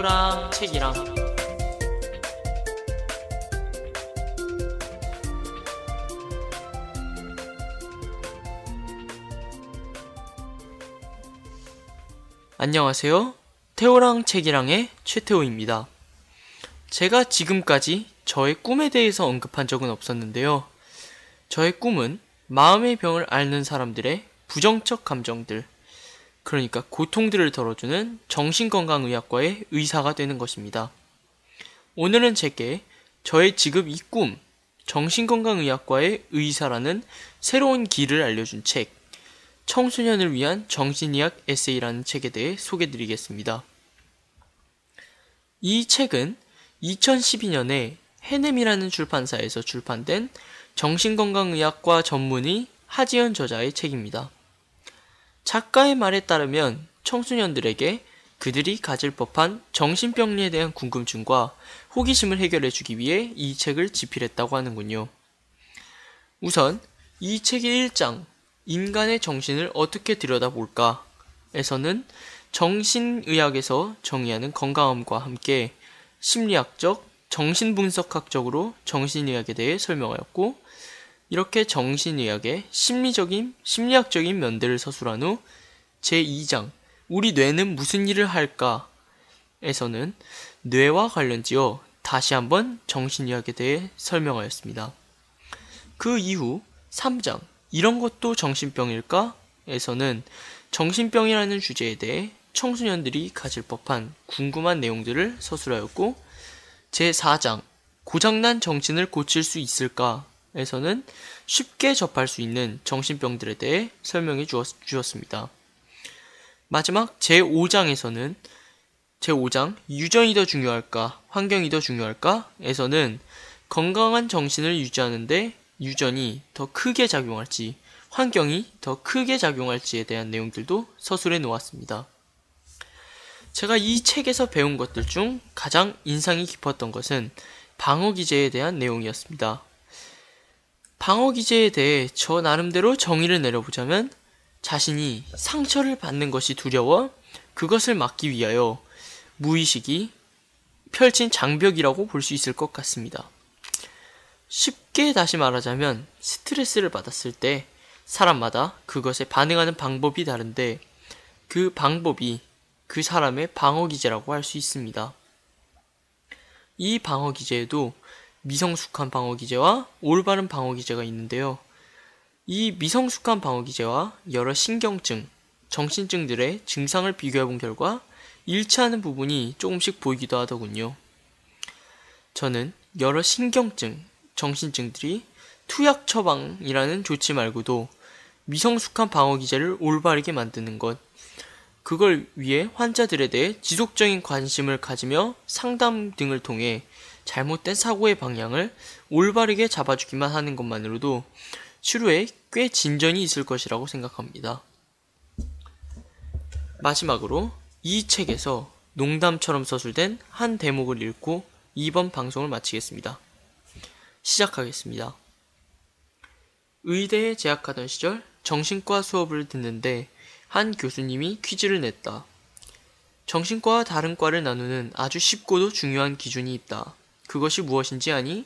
태우랑 책이랑 안녕하세요. 태호랑 책이랑의 최태호입니다. 제가 지금까지 저의 꿈에 대해서 언급한 적은 없었는데요. 저의 꿈은 마음의 병을 앓는 사람들의 부정적 감정들, 그러니까 고통들을 덜어주는 정신건강의학과의 의사가 되는 것입니다. 오늘은 제게 저의 지금 이 꿈, 정신건강의학과의 의사라는 새로운 길을 알려준 책, 청소년을 위한 정신의학 에세이라는 책에 대해 소개드리겠습니다. 이 책은 2012년에 해냄이라는 출판사에서 출판된 정신건강의학과 전문의 하지연 저자의 책입니다. 작가의 말에 따르면 청소년들에게 그들이 가질 법한 정신병리에 대한 궁금증과 호기심을 해결해 주기 위해 이 책을 집필했다고 하는군요. 우선 이 책의 1장 인간의 정신을 어떻게 들여다볼까? 에서는 정신의학에서 정의하는 건강함과 함께 심리학적, 정신분석학적으로 정신의학에 대해 설명하였고, 이렇게 정신의학의 심리적인, 심리학적인 면들을 서술한 후 제2장, 우리 뇌는 무슨 일을 할까? 에서는 뇌와 관련지어 다시 한번 정신의학에 대해 설명하였습니다. 그 이후 3장, 이런 것도 정신병일까? 에서는 정신병이라는 주제에 대해 청소년들이 가질 법한 궁금한 내용들을 서술하였고, 제4장, 고장난 정신을 고칠 수 있을까? 에서는 쉽게 접할 수 있는 정신병들에 대해 설명해 주었 습니다. 마지막 제5장에서는 제5장, 유전이 더 중요할까? 환경이 더 중요할까? 에서는 건강한 정신을 유지하는데 유전이 더 크게 작용할지, 환경이 더 크게 작용할지에 대한 내용들도 서술해 놓았습니다. 제가 이 책에서 배운 것들 중 가장 인상이 깊었던 것은 방어 기제에 대한 내용이었습니다. 방어 기제에 대해 저 나름대로 정의를 내려보자면 자신이 상처를 받는 것이 두려워 그것을 막기 위하여 무의식이 펼친 장벽이라고 볼 수 있을 것 같습니다. 쉽게 다시 말하자면 스트레스를 받았을 때 사람마다 그것에 반응하는 방법이 다른데 그 방법이 그 사람의 방어 기제라고 할 수 있습니다. 이 방어 기제에도 미성숙한 방어 기제와 올바른 방어 기제가 있는데요. 이 미성숙한 방어 기제와 여러 신경증, 정신증들의 증상을 비교해 본 결과 일치하는 부분이 조금씩 보이기도 하더군요. 저는 여러 신경증, 정신증들이 투약 처방이라는 조치 말고도 미성숙한 방어 기제를 올바르게 만드는 것, 그걸 위해 환자들에 대해 지속적인 관심을 가지며 상담 등을 통해 잘못된 사고의 방향을 올바르게 잡아주기만 하는 것만으로도 치료에 꽤 진전이 있을 것이라고 생각합니다. 마지막으로 이 책에서 농담처럼 서술된 한 대목을 읽고 이번 방송을 마치겠습니다. 시작하겠습니다. 의대에 재학하던 시절 정신과 수업을 듣는데 한 교수님이 퀴즈를 냈다. 정신과와 다른 과를 나누는 아주 쉽고도 중요한 기준이 있다. 그것이 무엇인지 아니?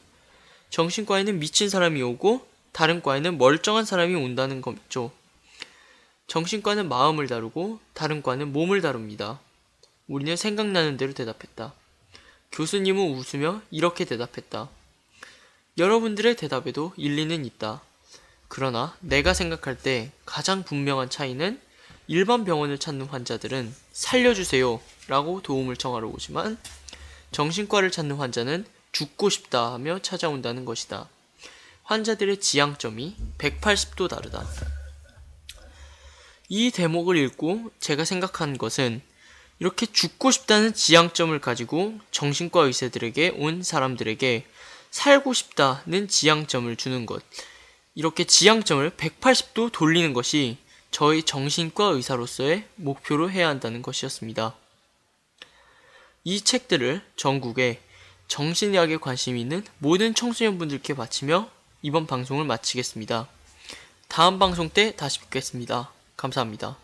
정신과에는 미친 사람이 오고 다른 과에는 멀쩡한 사람이 온다는 거죠. 정신과는 마음을 다루고 다른 과는 몸을 다룹니다. 우리는 생각나는 대로 대답했다. 교수님은 웃으며 이렇게 대답했다. 여러분들의 대답에도 일리는 있다. 그러나 내가 생각할 때 가장 분명한 차이는 일반 병원을 찾는 환자들은 살려주세요 라고 도움을 청하러 오지만 정신과를 찾는 환자는 죽고 싶다 하며 찾아온다는 것이다. 환자들의 지향점이 180도 다르다. 이 대목을 읽고 제가 생각한 것은 이렇게 죽고 싶다는 지향점을 가지고 정신과 의사들에게 온 사람들에게 살고 싶다는 지향점을 주는 것. 이렇게 지향점을 180도 돌리는 것이 저희 정신과 의사로서의 목표로 해야 한다는 것이었습니다. 이 책들을 전국에 정신의학에 관심이 있는 모든 청소년분들께 바치며 이번 방송을 마치겠습니다. 다음 방송 때 다시 뵙겠습니다. 감사합니다.